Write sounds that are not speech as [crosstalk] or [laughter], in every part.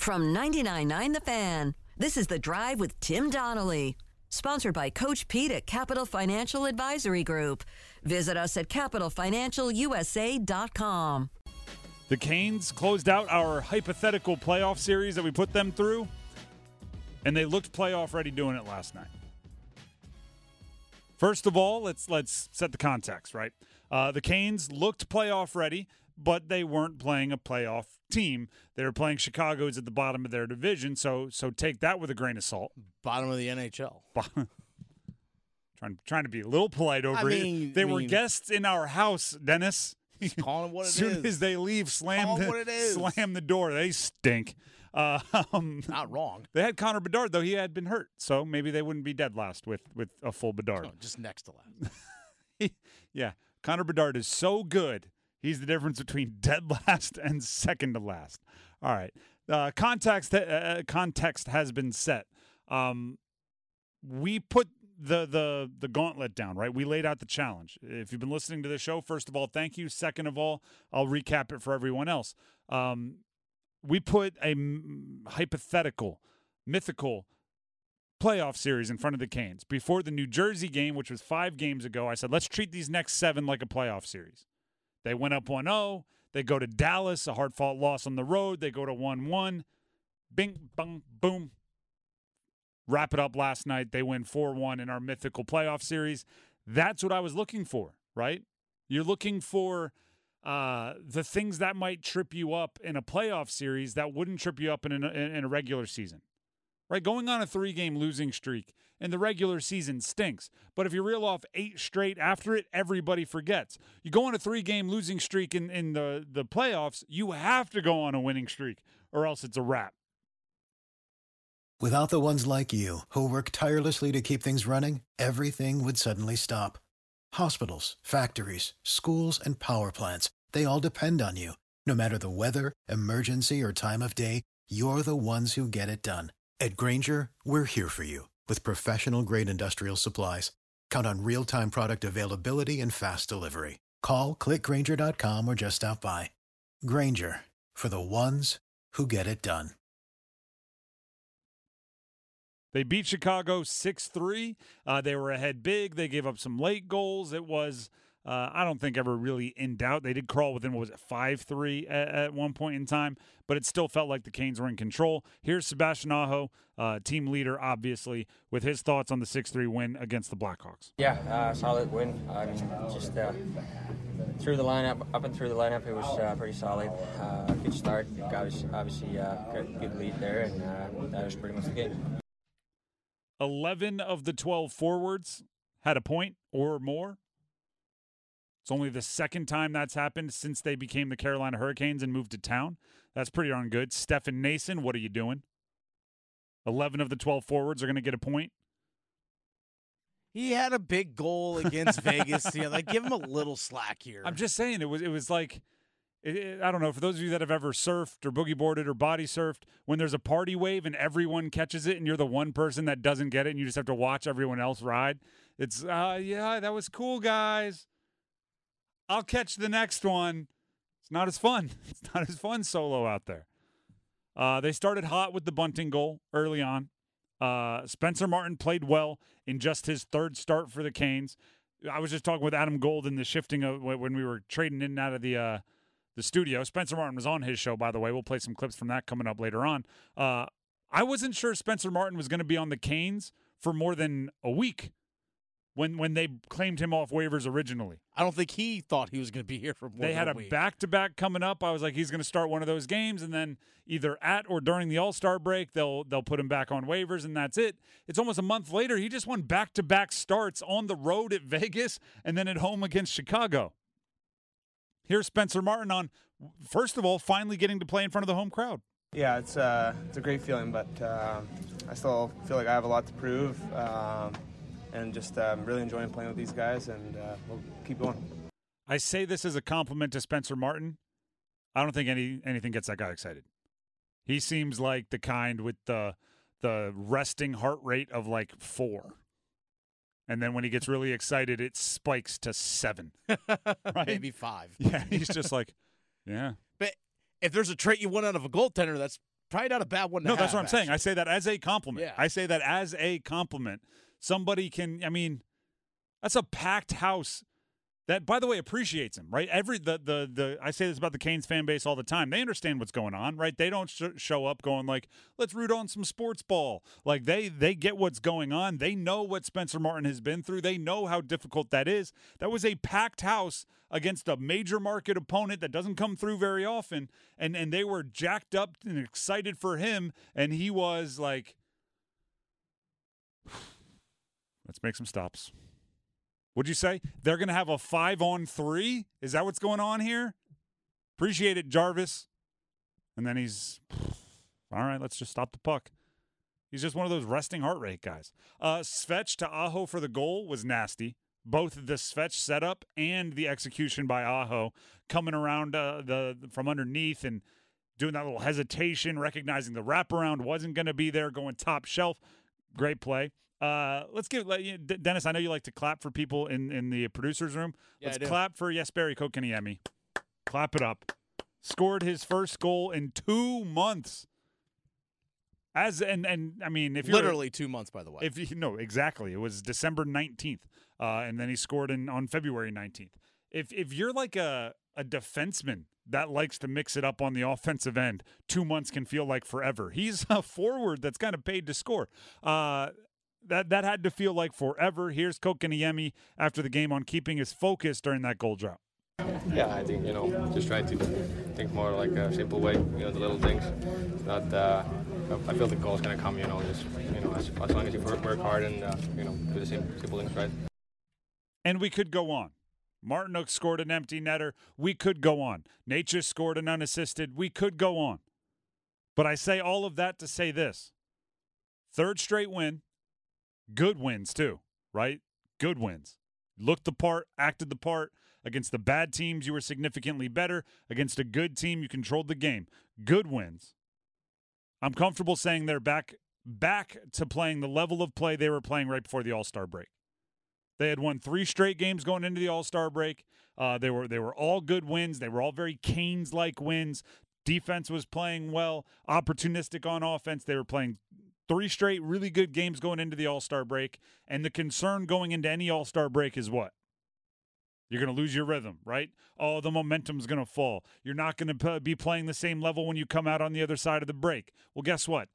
From 99.9 The Fan, this is The Drive with Tim Donnelly. Sponsored by Coach Pete at Capital Financial Advisory Group. Visit us at capitalfinancialusa.com. The Canes closed out our hypothetical playoff series that we put them through, and they looked playoff ready doing it last night. First of all, let's let's set the context right. Uh, the Canes looked playoff ready, but they weren't playing a playoff team. They were playing Chicago is at the bottom of their division, so so take that with a grain of salt. Bottom of the NHL. [laughs] trying trying to be a little polite over I mean- it. They I were mean- guests in our house, Dennis. Calling it what [laughs] it as soon as they leave, slam Call the, is. slam the door. They stink. Uh, [laughs] um, Not wrong. they had Connor Bedard though; he had been hurt, so maybe they wouldn't be dead last with with a full Bedard. No, just next to last. yeah, Connor Bedard is so good. He's the difference between [laughs] dead last and second to last. All right, uh, context uh, context has been set. Um, we put the the the gauntlet down, right? We laid out the challenge. If you've been listening to the show, first of all, thank you. Second of all, I'll recap it for everyone else. Um, we put a m- hypothetical, mythical playoff series in front of the Canes before the New Jersey game, which was five games ago. I said, let's treat these next seven like a playoff series. They went up 1 0. They go to Dallas, a hard fought loss on the road. They go to 1 1. Bing, bung, boom. Wrap it up last night. They win 4 1 in our mythical playoff series. That's what I was looking for, right? You're looking for uh, the things that might trip you up in a playoff series that wouldn't trip you up in, an, in a regular season right? Going on a three game losing streak in the regular season stinks. But if you reel off eight straight after it, everybody forgets. You go on a three game losing streak in, in the, the playoffs, you have to go on a winning streak or else it's a wrap. Without the ones like you, who work tirelessly to keep things running, everything would suddenly stop. Hospitals, factories, schools, and power plants, they all depend on you. No matter the weather, emergency, or time of day, you're the ones who get it done. At Grainger, we're here for you with professional grade industrial supplies. Count on real time product availability and fast delivery. Call clickgrainger.com or just stop by. Grainger for the ones who get it done. They beat Chicago 6 3. Uh, they were ahead big. They gave up some late goals. It was, uh, I don't think, ever really in doubt. They did crawl within, what was it, 5 3 at, at one point in time, but it still felt like the Canes were in control. Here's Sebastian Aho, uh, team leader, obviously, with his thoughts on the 6 3 win against the Blackhawks. Yeah, uh, solid win. I mean, just uh, through the lineup, up and through the lineup, it was uh, pretty solid. Uh, good start. Obviously, obviously uh, good, good lead there, and uh, that was pretty much the game. 11 of the 12 forwards had a point or more. It's only the second time that's happened since they became the Carolina Hurricanes and moved to town. That's pretty darn good. Stefan Noesen, what are you doing? 11 of the 12 forwards are going to get a point. He had a big goal against [laughs] Vegas. Yeah, like give him a little slack here. I'm just saying it was it was like it, it- I don't know for those of you that have ever surfed or boogie boarded or body surfed when there's a party wave and everyone catches it and you're the one person that doesn't get it and you just have to watch everyone else ride. It's uh yeah, that was cool guys. I'll catch the next one. It's not as fun. [laughs] It's not as fun solo out there. Uh, they started hot with the Bunting goal early on. Uh, Spencer Martin played well in just his third start for the Canes. I was just talking with Adam Gold in the shifting of when we were trading in and out of the uh, the studio. Spencer Martin was on his show, by the way. We'll play some clips from that coming up later on. Uh, I wasn't sure Spencer Martin was going to be on the Canes for more than a week when when they claimed him off waivers originally. I don't think he thought he was going to be here for more They than had a a back to back coming up. I was like, he's going to start one of those games, and then either at or during the All Star break, they'll they'll put him back on waivers, and that's it. It's almost a month later. He just won back to back starts on the road at Vegas and then at home against Chicago. Here's Spencer Martin on first of all, finally getting to play in front of the home crowd. Yeah, it's uh, it's a great feeling, but uh, I still feel like I have a lot to prove, um, and just um, really enjoying playing with these guys, and uh, we'll keep going. I say this as a compliment to Spencer Martin. I don't think any anything gets that guy excited. He seems like the kind with the the resting heart rate of like four. And then when he gets really excited, it spikes to seven. [laughs] Right? maybe five. Yeah, he's just like, yeah. But if there's a trait you want out of a goaltender, that's probably not a bad one. To No, that's what I'm saying. I say that as a compliment. Yeah. I say that as a compliment. Somebody can. I mean, that's a packed house. That, by the way, appreciates him, right? Every the the the I say this about the Canes fan base all the time. They understand what's going on, right? They don't sh- show up going like, "Let's root on some sports ball." Like they they get what's going on. They know what Spencer Martin has been through. They know how difficult that is. That was a packed house against a major market opponent that doesn't come through very often, and and they were jacked up and excited for him, and he was like, "Let's make some stops." What'd you say? They're going to have a five on three? Is that what's going on here? Appreciate it, Jarvis. And then he's, [sighs] all right, let's just stop the puck. He's just one of those resting heart rate guys. Uh, Svetch to Aho for the goal was nasty. Both the Svetch setup and the execution by Aho coming around uh, the from underneath and doing that little hesitation, recognizing the wraparound wasn't going to be there, going top shelf. Great play. Uh, let's give let you, D- Dennis. I know you like to clap for people in in the producers room. Yeah, let's clap for Jesperi Kotkaniemi. Clap it up. Scored his first goal in two months. As and and I mean, if you're literally two months, by the way. if you no exactly, it was December nineteenth, uh, and then he scored in on February nineteenth. If if you're like a a defenseman that likes to mix it up on the offensive end, two months can feel like forever. He's [laughs] a forward that's kind of paid to score. Uh, that that had to feel like forever. Here's Kotkaniemi after the game on keeping his focus during that goal drought. Yeah, I think you know, just try to think more like a simple way. You know, the little things. It's not. Uh, I feel the goal's gonna come. You know, just you know, as, as long as you work, work hard and uh, you know, do the same simple things right. And we could go on. Martinook scored an empty netter. We could go on. Nature scored an unassisted. We could go on. But I say all of that to say this third straight win, good wins too, right? Good wins. Looked the part, acted the part. Against the bad teams, you were significantly better. Against a good team, you controlled the game. Good wins. I'm comfortable saying they're back back to playing the level of play they were playing right before the All-Star break. They had won three straight games going into the All Star break. Uh, they were they were all good wins. They were all very Canes like wins. Defense was playing well, opportunistic on offense. They were playing three straight really good games going into the All Star break. And the concern going into any All Star break is what? You're going to lose your rhythm, right? Oh, the momentum's going to fall. You're not going to be playing the same level when you come out on the other side of the break. Well, guess what?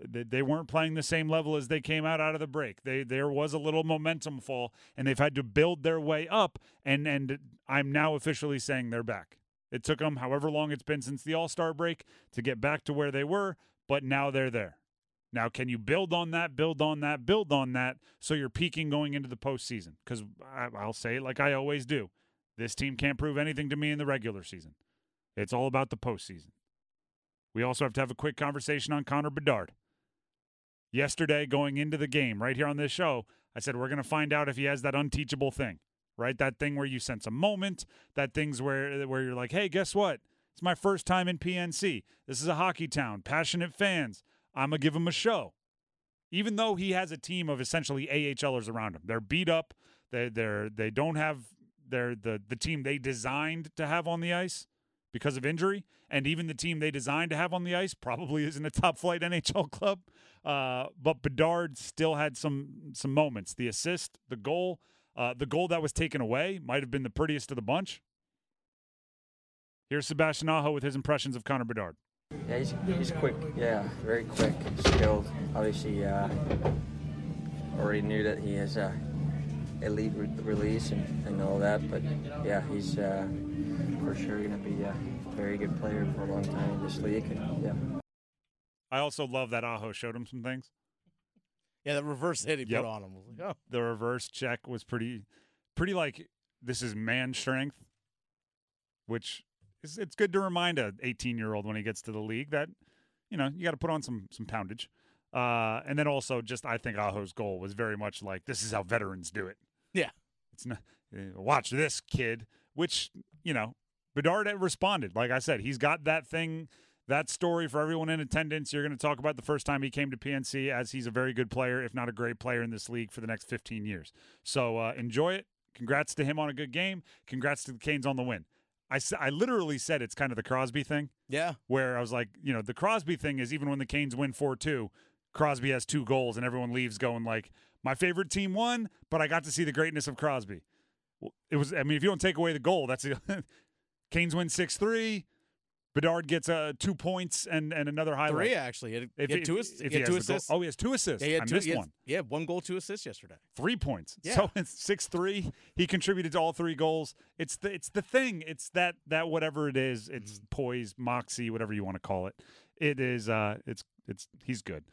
They, they weren't playing the same level as they came out out of the break. They there was a little momentum fall, and they've had to build their way up. And and I'm now officially saying they're back. It took them however long it's been since the All Star break to get back to where they were, but now they're there. Now, can you build on that, build on that, build on that so you're peaking going into the postseason? Because I'll say it like I always do this team can't prove anything to me in the regular season. It's all about the postseason. We also have to have a quick conversation on Connor Bedard. Yesterday, going into the game, right here on this show, I said we're going to find out if he has that unteachable thing, right? That thing where you sense a moment, that thing's where where you're like, hey, guess what? It's my first time in PNC. This is a hockey town, passionate fans. I'm going to give him a show. Even though he has a team of essentially AHLers around him. They're beat up. They they're they don't have their the the team they designed to have on the ice because of injury, and even the team they designed to have on the ice probably [laughs] isn't a top flight NHL club. Uh, but Bedard still had some some moments. The assist, the goal, uh, the goal that was taken away might have been the prettiest of the bunch. Here's Sebastian Aho with his impressions of Connor Bedard. Yeah, he's, he's quick. Yeah, very quick, skilled. Obviously, uh, already knew that he has a elite re- release and, and all that. But yeah, he's uh, for sure going to be a very good player for a long time in this league. And, yeah. I also love that Aho showed him some things. yeah, the reverse hit he Yep. put on him. was like, oh. The reverse check was pretty, pretty like this is man strength, which is it's good to remind a 18 year old when he gets to the league that you know you got to put on some some poundage. Uh, and then also just I think Aho's goal was very much like this is how veterans do it. Yeah. It's not uh, watch this kid, which you know Bedard responded. Like I said, he's got that thing, that story for everyone in attendance. You're going to talk about the first time he came to PNC, as he's a very good player, if not a great player in this league for the next 15 years. So uh, enjoy it. Congrats to him on a good game. Congrats to the Canes on the win. I, I literally said it's kind of the Crosby thing Yeah. where I was like, you know, the Crosby thing is even when the Canes win 4 2, Crosby has two goals and everyone leaves going like, my favorite team won, but I got to see the greatness of Crosby. It was, I mean, if you don't take away the goal, that's the [laughs] Canes win 6 3. Bedard gets uh, two points and, and another highlight. Three actually. He had, If he had two, if- if he two the goal- assists. Oh, he has two assists. Yeah, he had I two, missed he had- one. Yeah, one goal, two assists yesterday. Three points. Yeah. So it's [laughs] six three. He contributed to all three goals. It's the it's the thing. It's that that whatever it is. It's Mm-hmm. poise, moxie, whatever you want to call it. It is. Uh, it's it's he's good.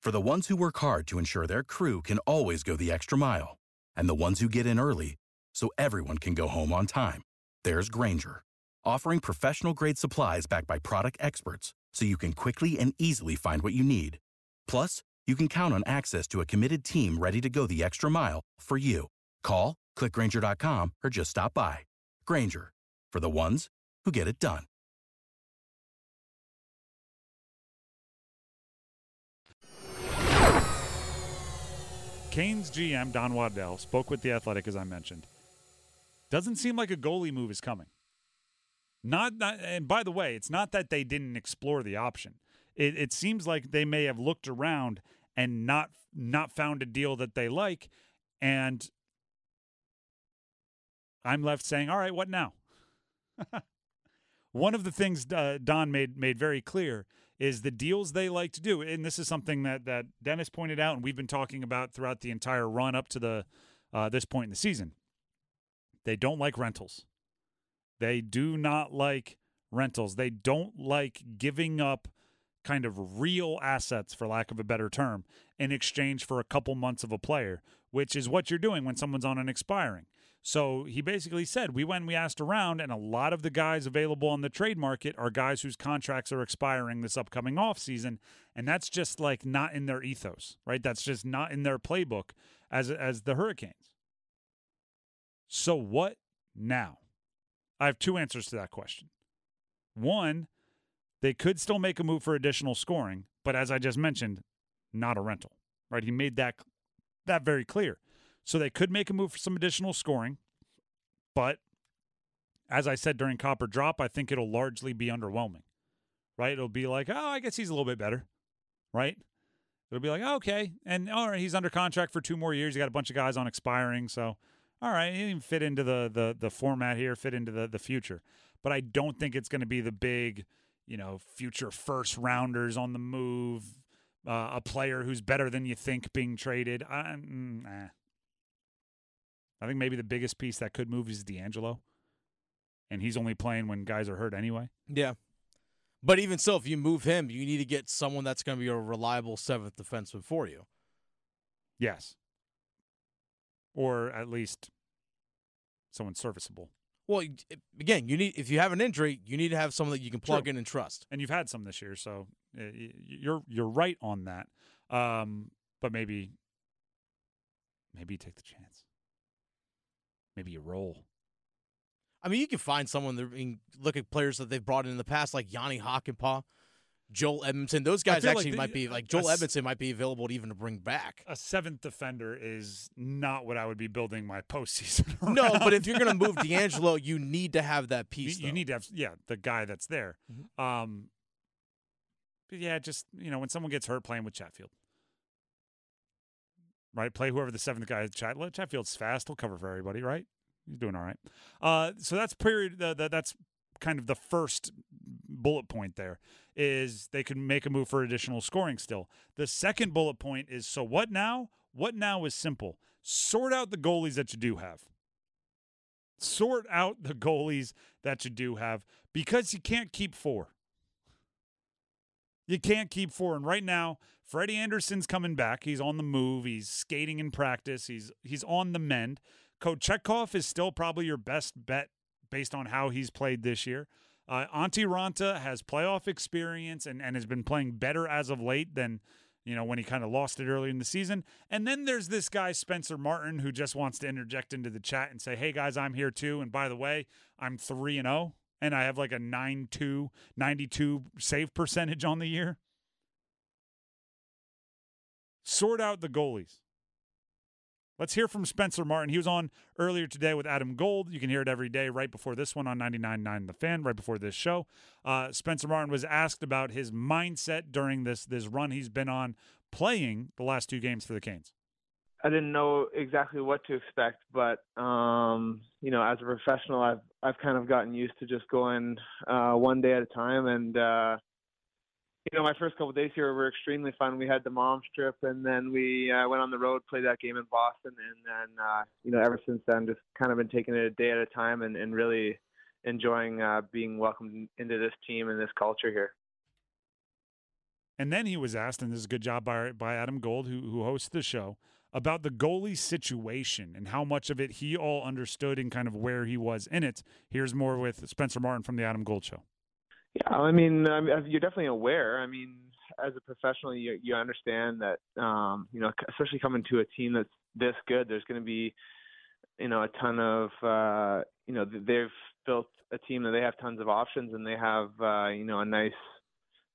For the ones who work hard to ensure their crew can always go the extra mile, and the ones who get in early so everyone can go home on time, there's Grainger, offering professional grade supplies backed by product experts so you can quickly and easily find what you need. Plus, you can count on access to a committed team ready to go the extra mile for you. Call, clickgrainger.com, or just stop by. Grainger, for the ones who get it done. Canes GM Don Waddell spoke with the Athletic as I mentioned. Doesn't seem like a goalie move is coming. Not, not and by the way, it's not that they didn't explore the option. It, it seems like they may have looked around and not not found a deal that they like, and I'm left saying, all right, what now? [laughs] One of the things uh, Don made made very clear is the deals they like to do, and this is something that that Dennis pointed out, and we've been talking about throughout the entire run up to the uh, this point in the season. They don't like rentals. They do not like rentals. They don't like giving up kind of real assets, for lack of a better term, in exchange for a couple months of a player, which is what you're doing when someone's on an expiring. So he basically said, we went we asked around, and a lot of the guys available on the trade market are guys whose contracts are expiring this upcoming offseason. And that's just like not in their ethos, right? That's just not in their playbook as as the Hurricanes. So what now? I have two answers to that question. One, they could still make a move for additional scoring, but as I just mentioned, not a rental. Right? He made that that very clear. So they could make a move for some additional scoring, but as I said during Copper Drop, I think it'll largely be underwhelming. Right? It'll be like, "Oh, I guess he's a little bit better." Right? It'll be like, oh, "Okay." And all right, he's under contract for two more years. He got a bunch of guys on expiring, so all right, he didn't fit into the the the format here, fit into the the future. But I don't think it's going to be the big, you know, future first rounders on the move, uh, a player who's better than you think being traded. I, mm, eh. I think maybe the biggest piece that could move is DeAngelo, and he's only playing when guys are hurt anyway. Yeah. But even so, if you move him, you need to get someone that's going to be a reliable seventh defenseman for you. Yes, or at least someone serviceable. Well, again, you need if you have an injury, you need to have someone that you can plug True. in and trust. and you've had some this year, so uh, you're you're right on that. Um, but maybe maybe you take the chance. Maybe you roll. I mean, you can find someone that I mean, look at players that they've brought in, in the past, like Jani Hakanpää, Joel Edmundson. Those guys feel like actually the- might be like Joel s- Edmundson might be available to even to bring back. A seventh defender is not what I would be building my postseason. [laughs] No, but if you're going to move DeAngelo, you need to have that piece. you though. need to have yeah the guy that's there. Mhm. Um, but yeah, just you know when someone gets hurt playing with Chatfield, right? Play whoever the seventh guy is. Chat Chatfield's fast. He'll cover for everybody, right? He's doing all right. Uh, so that's period. Uh, that, that's kind of the first bullet point. There is they could make a move for additional scoring. Still, the second bullet point is so what now? What now is simple. Sort out the goalies that you do have sort out the goalies that you do have because you can't keep four. You can't keep four. And right now, Freddie Andersen's coming back. He's on the move. He's skating in practice. He's he's on the mend. Kochetkov is still probably your best bet based on how he's played this year. Uh, Antti Raanta has playoff experience and, and has been playing better as of late than you know when he kind of lost it early in the season. And then there's this guy Spencer Martin who just wants to interject into the chat and say, "Hey guys, I'm here too. And by the way, I'm 3 and 0 and I have like a 9-2 92 save percentage on the year." Sort out the goalies. Let's hear from Spencer Martin. He was on earlier today with Adam Gold. You can hear it every day right before this one on 99.9 The Fan, right before this show. Uh, Spencer Martin was asked about his mindset during this this run he's been on playing the last two games for the Canes. I didn't know exactly what to expect, but um, you know, as a professional, I've I've kind of gotten used to just going uh, one day at a time, and uh, you know, my first couple days here were extremely fun. We had the mom's trip, and then we uh, went on the road, played that game in Boston, and then uh, you know, ever since then, just kind of been taking it a day at a time, and, and really enjoying uh, being welcomed into this team and this culture here. And then he was asked, and this is a good job by by Adam Gold, who who hosts the show, about the goalie situation and how much of it he all understood and kind of where he was in it. Here's more with Spencer Martin from the Adam Gold Show. Yeah, I mean, I you're definitely aware. I mean, as a professional, you you understand that, um, you know, especially coming to a team that's this good, there's going to be, you know, a ton of, uh, you know, they've built a team that they have tons of options and they have, uh, you know, a nice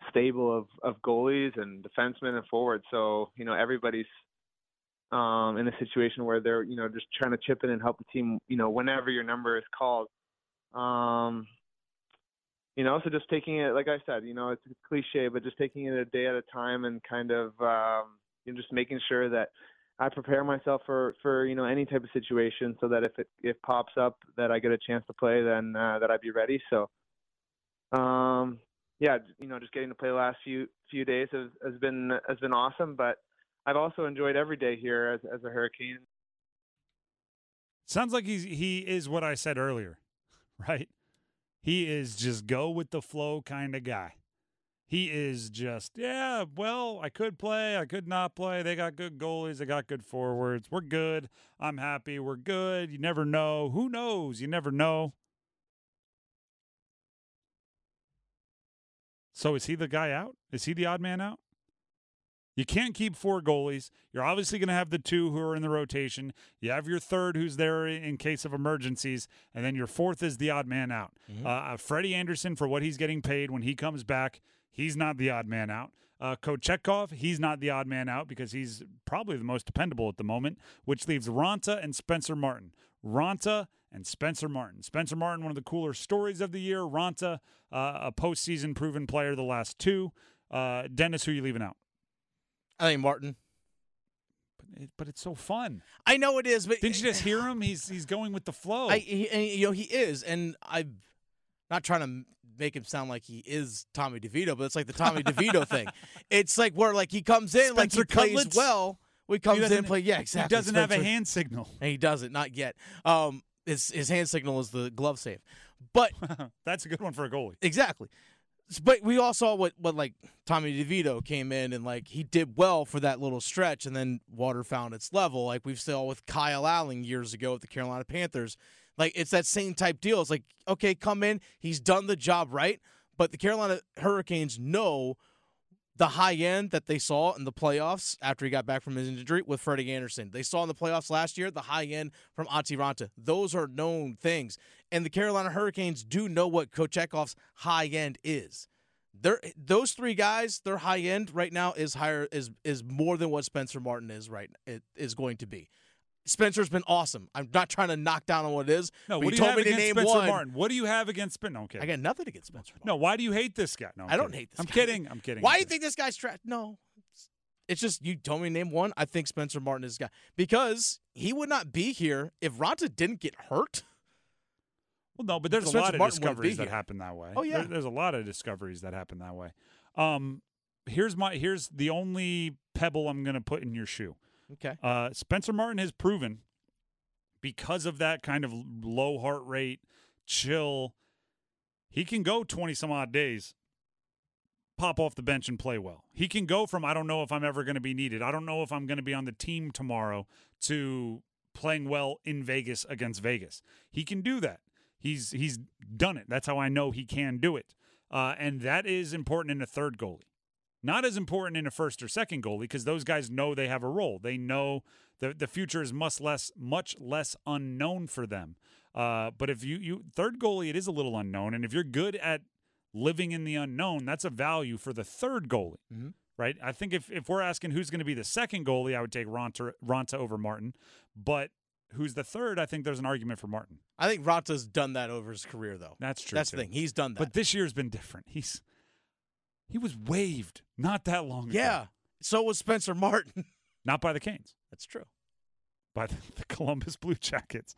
stable of of goalies and defensemen and forwards. So, you know, everybody's um, in a situation where they're, you know, just trying to chip in and help the team, you know, whenever your number is called. Um, you know, so just taking it, like I said, you know, it's a cliche, but just taking it a day at a time and kind of, um, you know, just making sure that I prepare myself for, for, you know, any type of situation so that if it, if pops up that I get a chance to play, then, uh, that I'd be ready. So, um, yeah, you know, just getting to play the last few, few days has, has been, has been awesome, but I've also enjoyed every day here as, as a Hurricane. Sounds like he's, he is what I said earlier, [laughs] right? He is just go with the flow kind of guy. He is just, yeah, well, I could play, I could not play. They got good goalies, they got good forwards. We're good. I'm happy. We're good. You never know. Who knows? You never know. So is he the guy out? Is he the odd man out? You can't keep four goalies. You're obviously going to have the two who are in the rotation. You have your third who's there in case of emergencies, and then your fourth is the odd man out. Mm-hmm. Uh, Freddie Andersen, for what he's getting paid when he comes back, he's not the odd man out. Uh, Kochetkov, he's not the odd man out because he's probably the most dependable at the moment, which leaves Raanta and Spencer Martin. Raanta and Spencer Martin. Spencer Martin, one of the cooler stories of the year. Raanta, uh, a postseason proven player the last two. Uh, Dennis, who are you leaving out? I think Martin. But, it, but it's so fun. I know it is, but didn't you just hear [sighs] him? He's he's going with the flow. I, he, and, you know he is, and I'm not trying to make him sound like he is Tommy DeVito, but it's like the Tommy DeVito [laughs] thing. It's like where like he comes in, Spencer like he Cutlets? plays well. We comes in and play. Yeah, exactly. He doesn't have a hand signal. And he doesn't, not yet. Um, his his hand signal is the glove save, but [laughs] That's a good one for a goalie. exactly. But we all saw what what like Tommy DeVito came in and like he did well for that little stretch, and then water found its level. Like we've saw with Kyle Allen years ago with the Carolina Panthers. Like it's that same type deal. It's like okay, come in, he's done the job right, but the Carolina Hurricanes know the high end that they saw in the playoffs after he got back from his injury with Freddie Andersen. They saw in the playoffs last year the high end from Antti Raanta. Those are known things. And the Carolina Hurricanes do know what Kochetkov's high end is. They're, those three guys, their high end right now is higher is is more than what Spencer Martin is right is going to be. Spencer's been awesome. I'm not trying to knock down on what it is. No, what you do you told have me to against name Spencer one. Martin? What do you have against Spencer? No, okay. I got nothing against Spencer Martin. No, why do you hate this guy? No, I'm I don't hate this I'm guy. kidding. I'm kidding. Why do you think this guy's trash? No. It's- just you told me to name one. I think Spencer Martin is the guy because he would not be here if Raanta didn't get hurt. Well, no, but there's a Spencer lot of Martin discoveries that happen that way. Oh, yeah. There- there's a lot of discoveries that happen that way. Um, here's my here's the only pebble I'm going to put in your shoe. Okay. Uh, Spencer Martin has proven because of that kind of low heart rate, chill, he can go 20 some odd days, pop off the bench and play well. He can go from, I don't know if I'm ever going to be needed. I don't know if I'm going to be on the team tomorrow to playing well in Vegas against Vegas. He can do that. He's he's done it. That's how I know he can do it. Uh, and that is important in a third goalie. Not as important in a first or second goalie because those guys know they have a role. They know the the future is much less much less unknown for them. Uh, but if you you third goalie, it is a little unknown, and if you're good at living in the unknown, that's a value for the third goalie. Mhm. right? I think if, if we're asking who's going to be the second goalie, I would take Raanta, Raanta over Martin. But who's the third? I think there's an argument for Martin. I think Raanta's done that over his career, though. That's true. That's too. the thing. He's done that. But this year's been different. He's he was waived not that long ago. yeah. So was Spencer Martin. [laughs] Not by the Canes, That's true. by the, the Columbus Blue Jackets.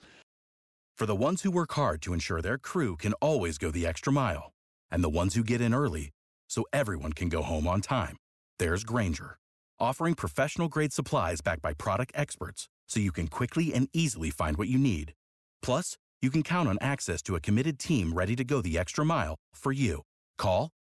For the ones who work hard to ensure their crew can always go the extra mile, and the ones who get in early so everyone can go home on time, there's Grainger, offering professional grade supplies backed by product experts so you can quickly and easily find what you need. Plus, you can count on access to a committed team ready to go the extra mile for you. Call,